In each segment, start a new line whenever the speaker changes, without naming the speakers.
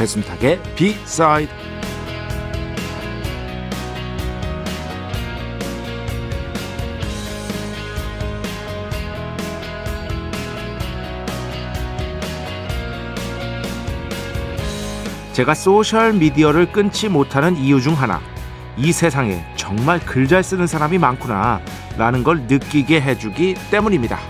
배순탁의 비사이드 제가 소셜 미디어를 끊지 못하는 이유 중 하나 이 세상에 정말 글 잘 쓰는 사람이 많구나 라는 걸 느끼게 해주기 때문입니다.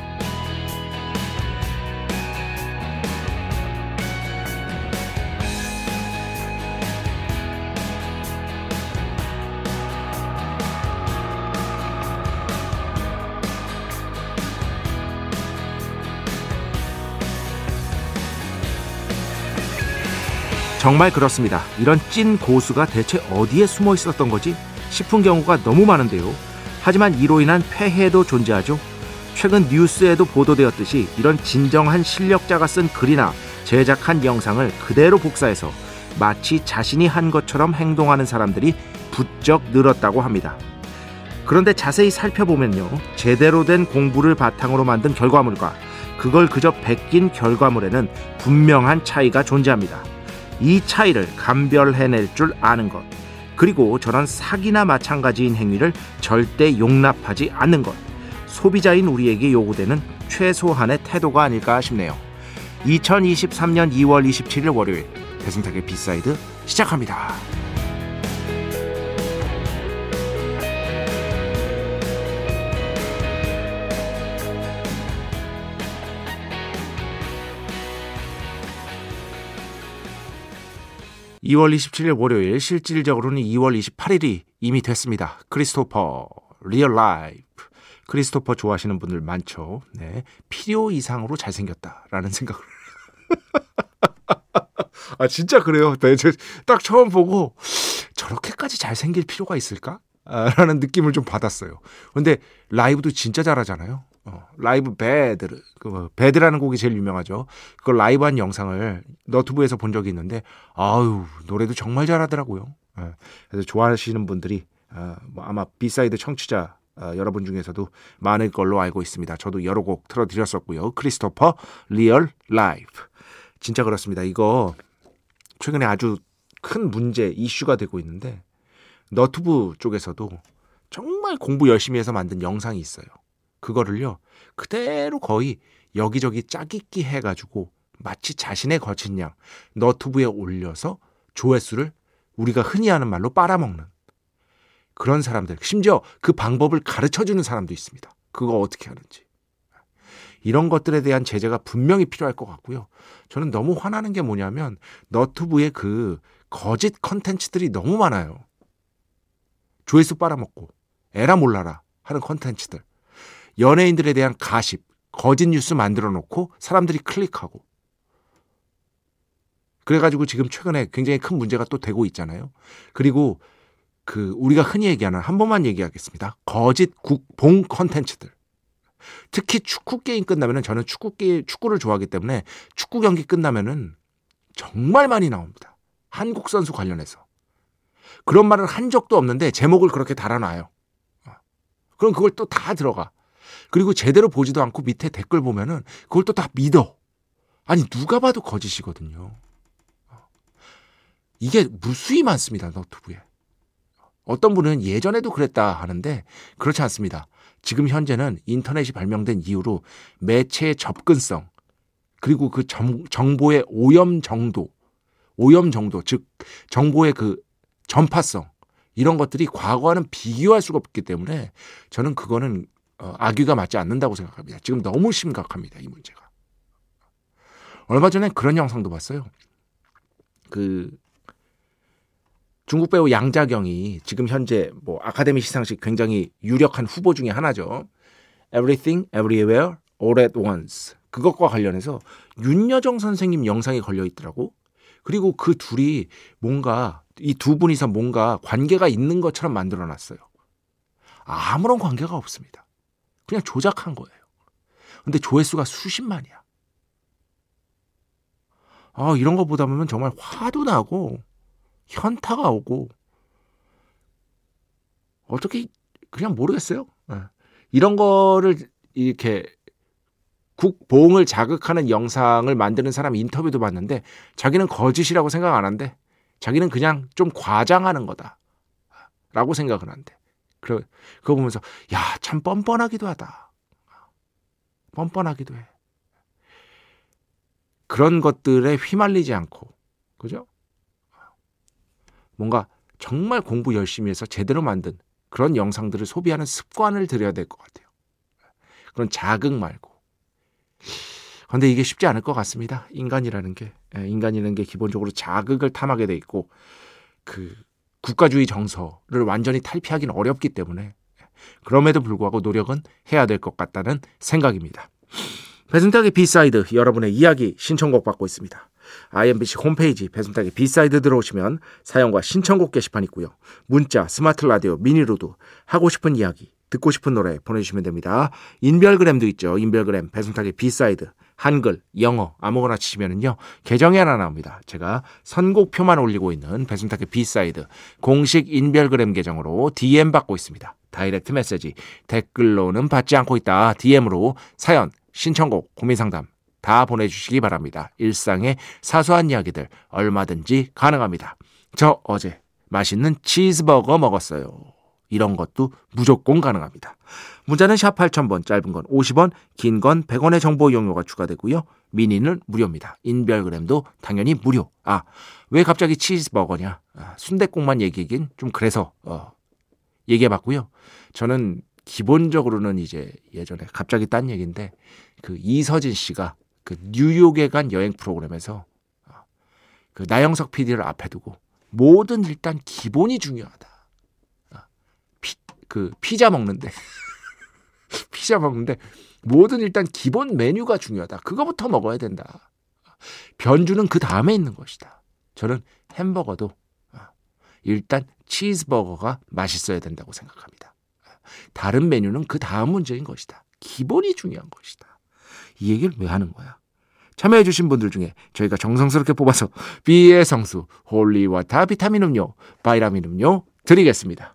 정말 그렇습니다. 이런 찐 고수가 대체 어디에 숨어 있었던 거지 싶은 경우가 너무 많은데요. 하지만 이로 인한 폐해도 존재하죠. 최근 뉴스에도 보도되었듯이 이런 진정한 실력자가 쓴 글이나 제작한 영상을 그대로 복사해서 마치 자신이 한 것처럼 행동하는 사람들이 부쩍 늘었다고 합니다. 그런데 자세히 살펴보면요. 제대로 된 공부를 바탕으로 만든 결과물과 그걸 그저 베낀 결과물에는 분명한 차이가 존재합니다. 이 차이를 감별해낼 줄 아는 것. 그리고 저런 사기나 마찬가지인 행위를 절대 용납하지 않는 것. 소비자인 우리에게 요구되는 최소한의 태도가 아닐까 싶네요. 2023년 2월 27일 월요일 배순탁의 B side 시작합니다 2월 27일 월요일 실질적으로는 2월 28일이 이미 됐습니다. 크리스토퍼 Real Life 크리스토퍼 좋아하시는 분들 많죠. 네. 필요 이상으로 잘생겼다라는 생각을 아 진짜 그래요. 네, 딱 처음 보고 저렇게까지 잘생길 필요가 있을까? 아, 라는 느낌을 좀 받았어요. 근데 라이브도 진짜 잘하잖아요. 어, 라이브 Bad, 그 Bad라는 곡이 제일 유명하죠. 그걸 라이브 한 영상을 너튜브에서 본 적이 있는데, 아유 노래도 정말 잘하더라고요. 예, 그래서 좋아하시는 분들이 어, 뭐 아마 B side 청취자 어, 여러분 중에서도 많을 걸로 알고 있습니다. 저도 여러 곡 틀어드렸었고요. 크리스토퍼 리얼 라이브. 진짜 그렇습니다. 이거 최근에 아주 큰 문제 이슈가 되고 있는데 너튜브 쪽에서도 정말 공부 열심히 해서 만든 영상이 있어요. 그거를요 그대로 거의 여기저기 짜깁기 해가지고 마치 자신의 거친 양 너튜브에 올려서 조회수를 우리가 흔히 하는 말로 빨아먹는 그런 사람들 심지어 그 방법을 가르쳐 주는 사람도 있습니다. 그거 어떻게 하는지 이런 것들에 대한 제재가 분명히 필요할 것 같고요. 저는 너무 화나는 게 뭐냐면 너튜브에 그 거짓 컨텐츠들이 너무 많아요. 조회수 빨아먹고 에라 몰라라 하는 컨텐츠들 연예인들에 대한 가십, 거짓 뉴스 만들어 놓고 사람들이 클릭하고 그래가지고 지금 최근에 굉장히 큰 문제가 또 되고 있잖아요. 그리고 그 우리가 흔히 얘기하는 한 번만 얘기하겠습니다. 거짓 국뽕 컨텐츠들. 특히 축구 게임 끝나면은 저는 축구 게 축구를 좋아하기 때문에 축구 경기 끝나면은 정말 많이 나옵니다. 한국 선수 관련해서. 그런 말을 한 적도 없는데 제목을 그렇게 달아놔요. 어. 그럼 그걸 또 다 들어가. 그리고 제대로 보지도 않고 밑에 댓글 보면은 그걸 또 다 믿어. 아니 누가 봐도 거짓이거든요. 이게 무수히 많습니다. 너튜브에. 어떤 분은 예전에도 그랬다 하는데 그렇지 않습니다. 지금 현재는 인터넷이 발명된 이후로 매체의 접근성 그리고 그 정, 정보의 오염 정도, 오염 정도, 즉 정보의 그 전파성 이런 것들이 과거와는 비교할 수가 없기 때문에 저는 그거는 어, 악귀가 맞지 않는다고 생각합니다. 지금 너무 심각합니다. 이 문제가. 얼마 전에 그런 영상도 봤어요. 그 중국 배우 양자경이 지금 현재 뭐 아카데미 시상식 굉장히 유력한 후보 중에 하나죠. Everything, Everywhere, All at Once. 그것과 관련해서 윤여정 선생님 영상이 걸려 있더라고. 그리고 그 둘이 뭔가 이 두 분이서 뭔가 관계가 있는 것처럼 만들어 놨어요. 아무런 관계가 없습니다. 그냥 조작한 거예요. 근데 조회수가 수십만이야. 아, 이런 거 보다 보면 정말 화도 나고 현타가 오고 어떻게 그냥 모르겠어요. 네. 이런 거를 이렇게 국보응을 자극하는 영상을 만드는 사람 인터뷰도 봤는데 자기는 거짓이라고 생각 안 한대. 자기는 그냥 좀 과장하는 거다. 라고 생각을 한대. 그래, 그거 보면서, 야, 참 뻔뻔하기도 하다. 뻔뻔하기도 해. 그런 것들에 휘말리지 않고, 그죠? 뭔가 정말 공부 열심히 해서 제대로 만든 그런 영상들을 소비하는 습관을 들여야 될 것 같아요. 그런 자극 말고. 그런데 이게 쉽지 않을 것 같습니다. 인간이라는 게. 예, 인간이라는 게 기본적으로 자극을 탐하게 돼 있고, 그, 국가주의 정서를 완전히 탈피하기는 어렵기 때문에, 그럼에도 불구하고 노력은 해야 될 것 같다는 생각입니다. 배순탁의 B side 여러분의 이야기 신청곡 받고 있습니다. IMBC 홈페이지 배순탁의 B side 들어오시면 사연과 신청곡 게시판 있고요. 문자, 스마트 라디오, 미니로도 하고 싶은 이야기, 듣고 싶은 노래 보내주시면 됩니다. 인별그램도 있죠. 인별그램 배순탁의 B side 한글, 영어 아무거나 치시면은요 계정이 하나 나옵니다. 제가 선곡표만 올리고 있는 배순탁의 B side 공식 인별그램 계정으로 DM 받고 있습니다. direct message 댓글로는 받지 않고 있다. DM으로 사연, 신청곡, 고민상담 다 보내주시기 바랍니다. 일상의 사소한 이야기들 얼마든지 가능합니다. 저 어제 맛있는 치즈버거 먹었어요. 이런 것도 무조건 가능합니다. 문자는 샵 8000번, 짧은 건 50원, 긴 건 100원의 정보 이용료가 추가되고요. 미니는 무료입니다. 인별그램도 당연히 무료. 아, 왜 갑자기 치즈버거냐? 아, 순대국만 얘기긴 좀 그래서 어, 얘기해봤고요. 저는 기본적으로는 이제 예전에 갑자기 딴 얘기인데 그 이서진 씨가 그 뉴욕에 간 여행 프로그램에서 어, 그 나영석 PD를 앞에 두고 뭐든 일단 기본이 중요하다. 어, 피, 그 피자 먹는데 피자 먹는데 뭐든 일단 기본 메뉴가 중요하다. 그거부터 먹어야 된다. 변주는 그 다음에 있는 것이다. 저는 햄버거도 어, 일단 치즈버거가 맛있어야 된다고 생각합니다. 다른 메뉴는 그 다음 문제인 것이다. 기본이 중요한 것이다. 이 얘기를 왜 하는 거야? 참여해주신 분들 중에 저희가 정성스럽게 뽑아서 B의 성수, holy water 비타민 음료, 바이타민 음료 드리겠습니다.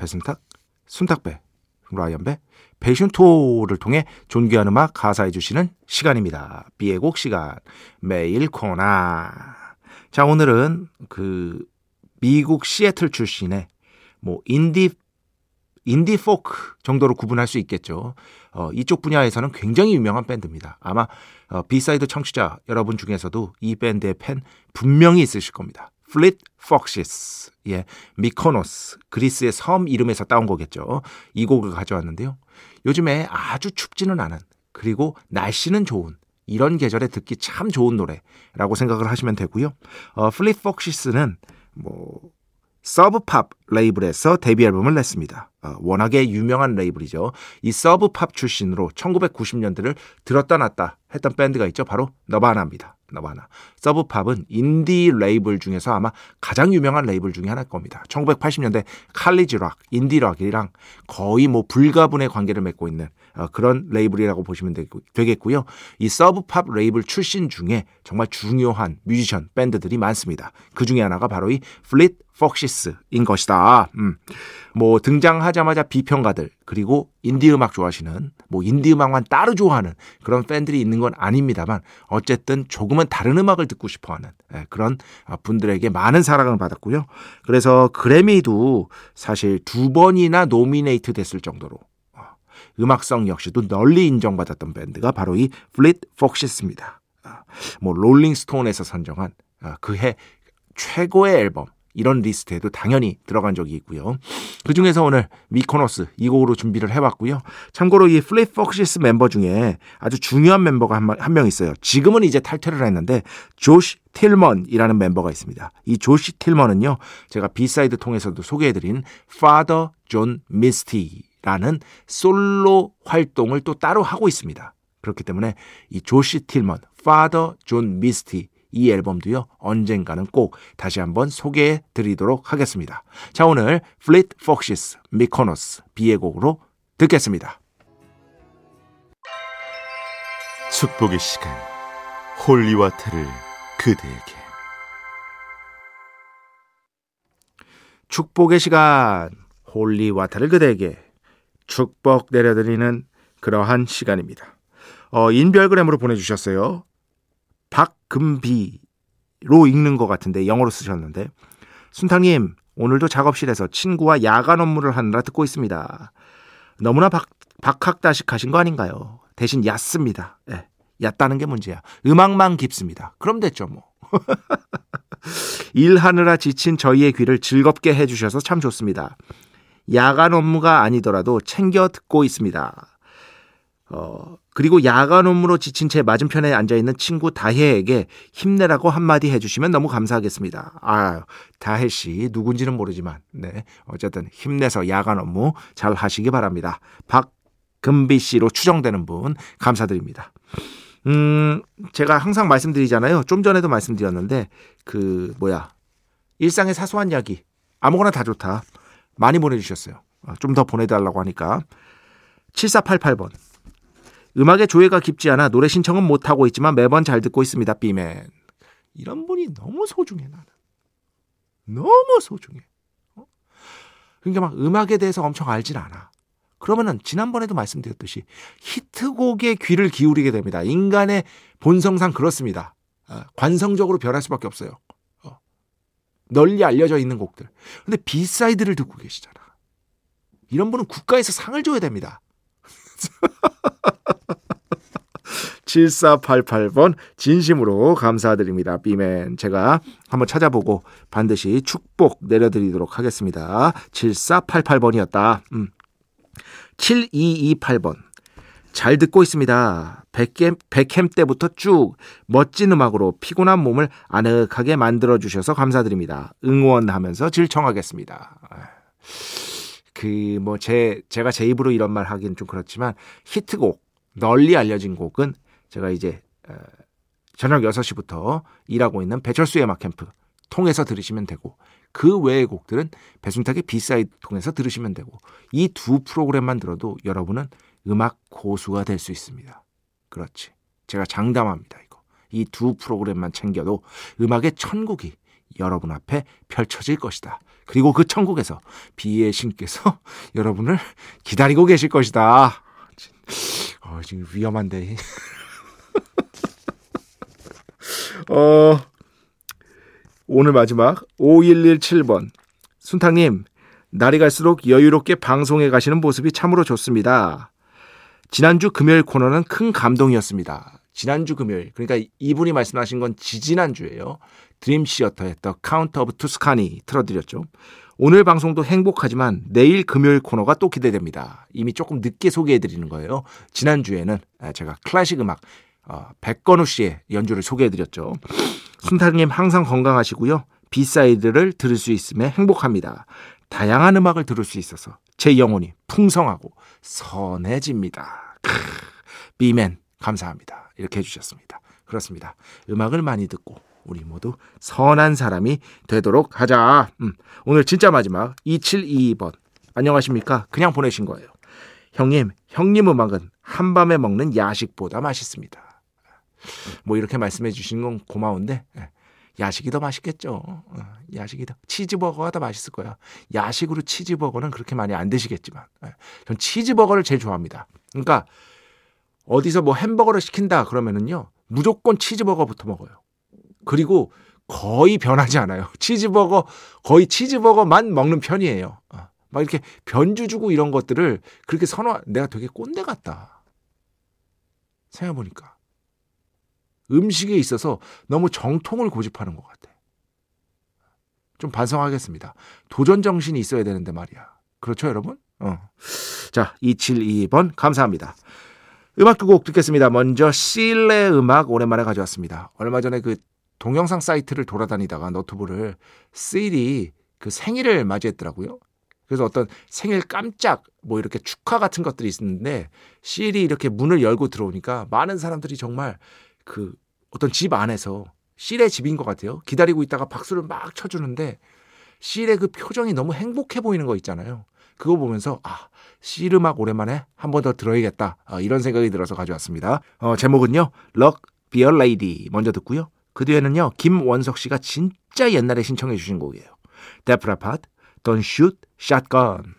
배순탁, 순탁배, 라이언배, 베이션토를 통해 존귀한 음악 가사해 주시는 시간입니다. B의 곡 시간 매일 코나 자 오늘은 그 미국 시애틀 출신의 뭐 인디 인디 포크 정도로 구분할 수 있겠죠. 어, 이쪽 분야에서는 굉장히 유명한 밴드입니다. 아마 어, B side 청취자 여러분 중에서도 이 밴드의 팬 분명히 있으실 겁니다. Fleet Foxes 예, 미코노스 그리스의 섬 이름에서 따온 거겠죠. 이 곡을 가져왔는데요. 요즘에 아주 춥지는 않은 그리고 날씨는 좋은 이런 계절에 듣기 참 좋은 노래라고 생각을 하시면 되고요. 어, Fleet Foxes는 뭐 Sub Pop 레이블에서 데뷔 앨범을 냈습니다. 어, 워낙에 유명한 레이블이죠. 이 Sub Pop 출신으로 1990년대를 들었다 놨다 했던 밴드가 있죠. 바로 너바나입니다. 너바나. Sub Pop은 인디 레이블 중에서 아마 가장 유명한 레이블 중에 하나일 겁니다. 1980년대 칼리지 락, 인디 락이랑 거의 뭐 불가분의 관계를 맺고 있는 어, 그런 레이블이라고 보시면 되겠고요. 이 Sub Pop 레이블 출신 중에 정말 중요한 뮤지션 밴드들이 많습니다. 그 중에 하나가 바로 이 Fleet Foxes인 것이다. 음. 뭐 등장하자마자 비평가들 그리고 인디 음악 좋아하시는 뭐 인디 음악만 따로 좋아하는 그런 팬들이 있는 건 아닙니다만 어쨌든 조금은 다른 음악을 듣고 싶어하는 예, 그런 분들에게 많은 사랑을 받았고요. 그래서 그래미도 사실 두 번이나 노미네이트 됐을 정도로 어, 음악성 역시도 널리 인정받았던 밴드가 바로 이 Fleet Foxes입니다. 아, 뭐 Rolling Stone에서 선정한 아, 그해 최고의 앨범 이런 리스트에도 당연히 들어간 적이 있고요. 그 중에서 오늘 미코노스 이 곡으로 준비를 해봤고요. 참고로 이 Fleet Foxes 멤버 중에 아주 중요한 member가 한명 있어요. 지금은 이제 탈퇴를 했는데 조시 틸먼이라는 멤버가 있습니다. 이 조시 틸먼은요. 제가 B side 통해서도 소개해드린 Father John Misty라는 솔로 활동을 또 따로 하고 있습니다. 그렇기 때문에 이 조시 틸먼, Father John Misty 이 앨범도요, 언젠가는 꼭 다시 한번 소개해 드리도록 하겠습니다. 자, 오늘 Fleet Foxes, Mykonos, B의 곡으로 듣겠습니다.
축복의 시간, holy water를 그대에게.
축복의 시간, holy water를 그대에게 축복 내려드리는 그러한 시간입니다. 어, 인별그램으로 보내주셨어요. 박금비로 읽는 것 같은데 영어로 쓰셨는데 순탕님 오늘도 작업실에서 친구와 야간 업무를 하느라 듣고 있습니다. 너무나 박, 박학다식하신 거 아닌가요? 대신 얕습니다. 예, 얕다는 게 문제야. 음악만 깊습니다. 그럼 됐죠 뭐. 일하느라 지친 저희의 귀를 즐겁게 해주셔서 참 좋습니다. 야간 업무가 아니더라도 챙겨 듣고 있습니다. 어, 그리고 야간 업무로 지친 채 맞은편에 앉아 있는 친구 다혜에게 힘내라고 한마디 해주시면 너무 감사하겠습니다. 아, 다혜 씨 누군지는 모르지만, 네, 어쨌든 힘내서 야간 업무 잘 하시기 바랍니다. 박금비 씨로 추정되는 분 감사드립니다. 음, 제가 항상 말씀드리잖아요. 좀 전에도 말씀드렸는데 그 뭐야 일상의 사소한 이야기 아무거나 다 좋다. 많이 보내주셨어요. 어, 좀더 보내달라고 하니까 7488번 음악의 조예가 깊지 않아 노래 신청은 못하고 있지만 매번 잘 듣고 있습니다. 비맨. 이런 분이 너무 소중해 나는. 너무 소중해. 어? 그러니까 막 음악에 대해서 엄청 알진 않아. 그러면은 지난번에도 말씀드렸듯이 히트곡에 귀를 기울이게 됩니다. 인간의 본성상 그렇습니다. 어, 관성적으로 변할 수밖에 없어요. 어. 널리 알려져 있는 곡들. 근데 B side를 듣고 계시잖아. 이런 분은 국가에서 상을 줘야 됩니다. 7488번 진심으로 감사드립니다. 비맨 제가 한번 찾아보고 반드시 축복 내려드리도록 하겠습니다. 7488번이었다. 음. 7228번 잘 듣고 있습니다. 백캠, 백캠 때부터 쭉 멋진 음악으로 피곤한 몸을 아늑하게 만들어 주셔서 감사드립니다. 응원하면서 질청하겠습니다. 그 뭐 제 제가 제 입으로 이런 말 하기는 좀 그렇지만 히트곡 널리 알려진 곡은 제가 이제 어, 저녁 6시부터 일하고 있는 배철수의 음악 캠프 통해서 들으시면 되고 그 외의 곡들은 배순탁의 B side 통해서 들으시면 되고 이 두 프로그램만 들어도 여러분은 음악 고수가 될 수 있습니다. 그렇지. 제가 장담합니다, 이거. 이 두 프로그램만 챙겨도 음악의 천국이 여러분 앞에 펼쳐질 것이다. 그리고 그 천국에서 B의 신께서 여러분을 기다리고 계실 것이다. 어, 지금 위험한데. 어, 오늘 마지막 5117번. 순탕님, 날이 갈수록 여유롭게 방송에 가시는 모습이 참으로 좋습니다. 지난주 금요일 코너는 큰 감동이었습니다. 지난주 금요일, 그러니까 이분이 말씀하신 건 지지난주예요. Dream Theater의 The Count of Tuscany 틀어드렸죠. 오늘 방송도 행복하지만 내일 금요일 코너가 또 기대됩니다. 이미 조금 늦게 소개해드리는 거예요. 지난주에는 제가 클래식 음악 어, 백건우 씨의 연주를 소개해드렸죠. 순탁님 항상 건강하시고요. B side를 들을 수 있음에 행복합니다. 다양한 음악을 들을 수 있어서 제 영혼이 풍성하고 선해집니다. 크, 비맨 감사합니다. 이렇게 해주셨습니다. 그렇습니다. 음악을 많이 듣고 우리 모두 선한 사람이 되도록 하자. 음, 오늘 진짜 마지막 2722번 안녕하십니까? 그냥 보내신 거예요. 형님, 형님 음악은 한밤에 먹는 야식보다 맛있습니다. 뭐 이렇게 말씀해 주시는 건 고마운데 예. 야식이 더 맛있겠죠. 어, 야식이 더 치즈버거가 더 맛있을 거야. 야식으로 치즈버거는 그렇게 많이 안 드시겠지만, 예, 전 치즈버거를 제일 좋아합니다. 그러니까 어디서 뭐 햄버거를 시킨다 그러면은요 무조건 치즈버거부터 먹어요. 그리고 거의 변하지 않아요. 치즈버거 거의 치즈버거만 먹는 편이에요. 어, 막 이렇게 변주 주고 이런 것들을 그렇게 선호 내가 되게 꼰대 같다. 생각해 보니까 음식에 있어서 너무 정통을 고집하는 것 같아. 좀 반성하겠습니다. 도전 정신이 있어야 되는데 말이야. 그렇죠, 여러분? 어. 자, 2722번 감사합니다. 음악 두 곡 듣겠습니다. 먼저 실내 음악 오랜만에 가져왔습니다. 얼마 전에 그 동영상 사이트를 돌아다니다가 노트북을 CD 그 생일을 맞이했더라고요. 그래서 어떤 생일 깜짝 뭐 이렇게 축하 같은 것들이 있었는데 CD 이렇게 문을 열고 들어오니까 많은 사람들이 정말 그 어떤 집 안에서 실의 집인 것 같아요. 기다리고 있다가 박수를 막 쳐주는데 실의 그 표정이 너무 행복해 보이는 거 있잖아요. 그거 보면서 아, 실 음악 오랜만에 한 번 더 들어야겠다. 아, 이런 생각이 들어서 가져왔습니다. 어, 제목은요. 럭 비어 레이디 먼저 듣고요. 그 뒤에는요. 김원석 씨가 진짜 옛날에 신청해 주신 곡이에요. 데프라팟 Don't Shoot Shotgun.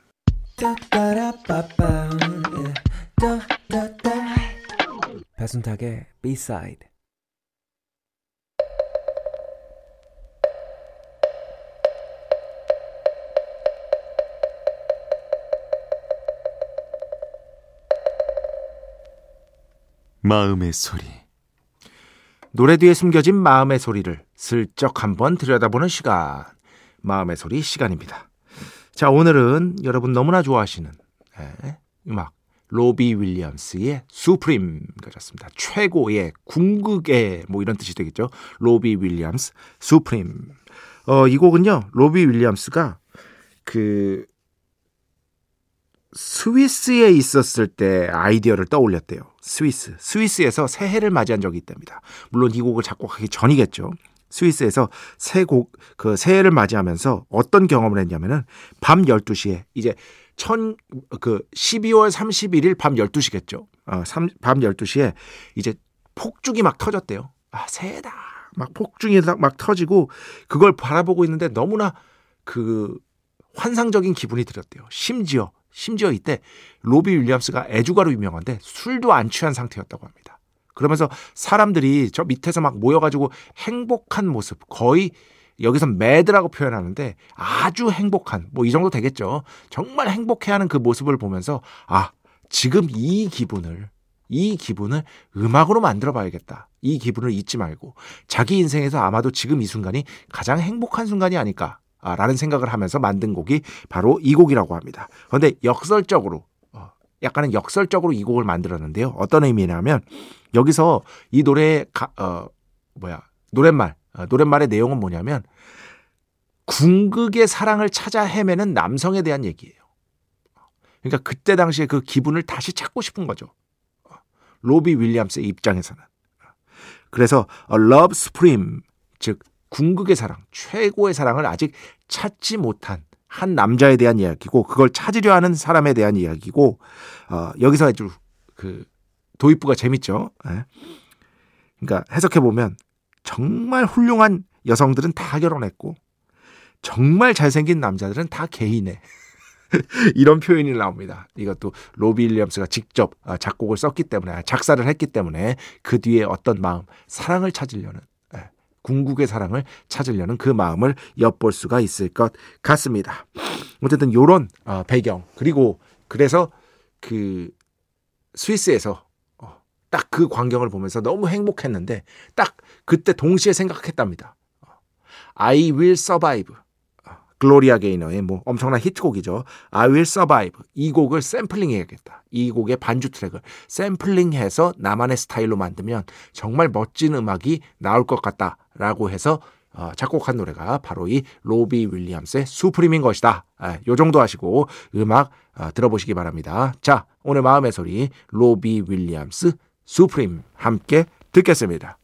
배순탁의 B-side
마음의 소리.
노래 뒤에 숨겨진 마음의 소리를 슬쩍 한번 들여다보는 시간. 마음의 소리 시간입니다. 자, 오늘은 여러분 너무나 좋아하시는 예, 음악 로비 윌리엄스의 수프림 가졌습니다. 최고의 궁극의 뭐 이런 뜻이 되겠죠. 로비 윌리엄스 수프림. 어, 이 곡은요. 로비 윌리엄스가 그 스위스에 있었을 때 아이디어를 떠올렸대요. 스위스. 스위스에서 새해를 맞이한 적이 있답니다. 물론 이 곡을 작곡하기 전이겠죠. 스위스에서 새 곡 그 새해를 맞이하면서 어떤 경험을 했냐면은 밤 12시에 이제 천 그 12월 31일 밤 12시겠죠. 어, 3, 밤 12시에 이제 폭죽이 막 터졌대요. 아, 새해다. 막 폭죽이 막 터지고 그걸 바라보고 있는데 너무나 그 환상적인 기분이 들었대요. 심지어 심지어 이때 로비 윌리엄스가 애주가로 유명한데 술도 안 취한 상태였다고 합니다. 그러면서 사람들이 저 밑에서 막 모여가지고 행복한 모습 거의 여기서 매드라고 표현하는데 아주 행복한 뭐 이 정도 되겠죠. 정말 행복해하는 그 모습을 보면서 아 지금 이 기분을 이 기분을 음악으로 만들어 봐야겠다. 이 기분을 잊지 말고 자기 인생에서 아마도 지금 이 순간이 가장 행복한 순간이 아닐까 라는 생각을 하면서 만든 곡이 바로 이 곡이라고 합니다. 그런데 역설적으로 어, 약간은 역설적으로 이 곡을 만들었는데요. 어떤 의미냐면 여기서 이 노래의 가, 어, 뭐야 노랫말 어, 노랫말의 내용은 뭐냐면 궁극의 사랑을 찾아 헤매는 남성에 대한 얘기예요. 그러니까 그때 당시에 그 기분을 다시 찾고 싶은 거죠. 어, 로비 윌리엄스의 입장에서는. 그래서 Love Supreme 즉 궁극의 사랑, 최고의 사랑을 아직 찾지 못한 한 남자에 대한 이야기고 그걸 찾으려 하는 사람에 대한 이야기고 어, 여기서 아주 그 도입부가 재밌죠. 예. 그러니까 해석해 보면 정말 훌륭한 여성들은 다 결혼했고 정말 잘생긴 남자들은 다 개인해. 이런 표현이 나옵니다. 이것도 로비 윌리엄스가 직접 아, 작곡을 썼기 때문에 작사를 했기 때문에 그 뒤에 어떤 마음, 사랑을 찾으려는 궁극의 사랑을 찾으려는 그 마음을 엿볼 수가 있을 것 같습니다. 어쨌든 요런 어, 배경 그리고 그래서 그 스위스에서 어, 딱그 광경을 보면서 너무 행복했는데 딱 그때 동시에 생각했답니다. 어, I will survive. 글로리아 게이너의 뭐 엄청난 히트곡이죠. I Will Survive 이 곡을 샘플링 해야겠다. 이 곡의 반주 트랙을 샘플링해서 나만의 스타일로 만들면 정말 멋진 음악이 나올 것 같다라고 해서 어, 작곡한 노래가 바로 이 로비 윌리엄스의 Supreme인 것이다. 아, 요 정도 하시고 음악 어, 들어보시기 바랍니다. 자, 오늘 마음의 소리 로비 윌리엄스 Supreme 함께 듣겠습니다.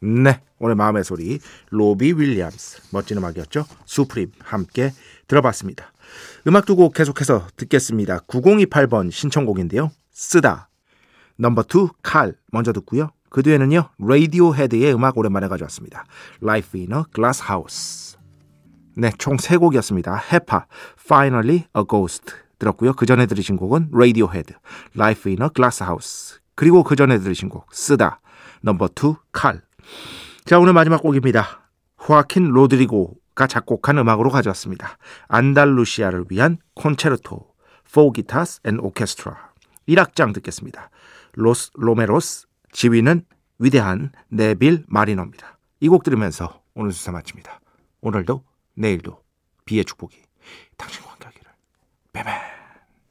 네, 오늘 마음의 소리 로비 윌리엄스 멋진 음악이었죠. Supreme 함께 들어봤습니다. 음악 두 곡 계속해서 듣겠습니다. 9028번 신청곡인데요. 쓰다 number two 칼 먼저 듣고요. 그 뒤에는요, Radiohead의 음악 오랜만에 가져왔습니다. Life in a Glass House. 네, 총 세 곡이었습니다. 해파, Finally a Ghost 들었고요. 그 전에 들으신 곡은 라디오 헤드, Life in a Glass House. 그리고 그 전에 들으신 곡, 쓰다, number two, 칼. 자, 오늘 마지막 곡입니다. 호아킨 로드리고가 작곡한 음악으로 가져왔습니다. 안달루시아를 위한 콘체르토, Four Guitars and Orchestra. 1악장 듣겠습니다. 로스 로메로스 지휘는 위대한 네빌 마리너입니다. 이 곡 들으면서 오늘 수사 마칩니다. 오늘도 내일도 B의 축복이 당신과 함께 하기를. 베베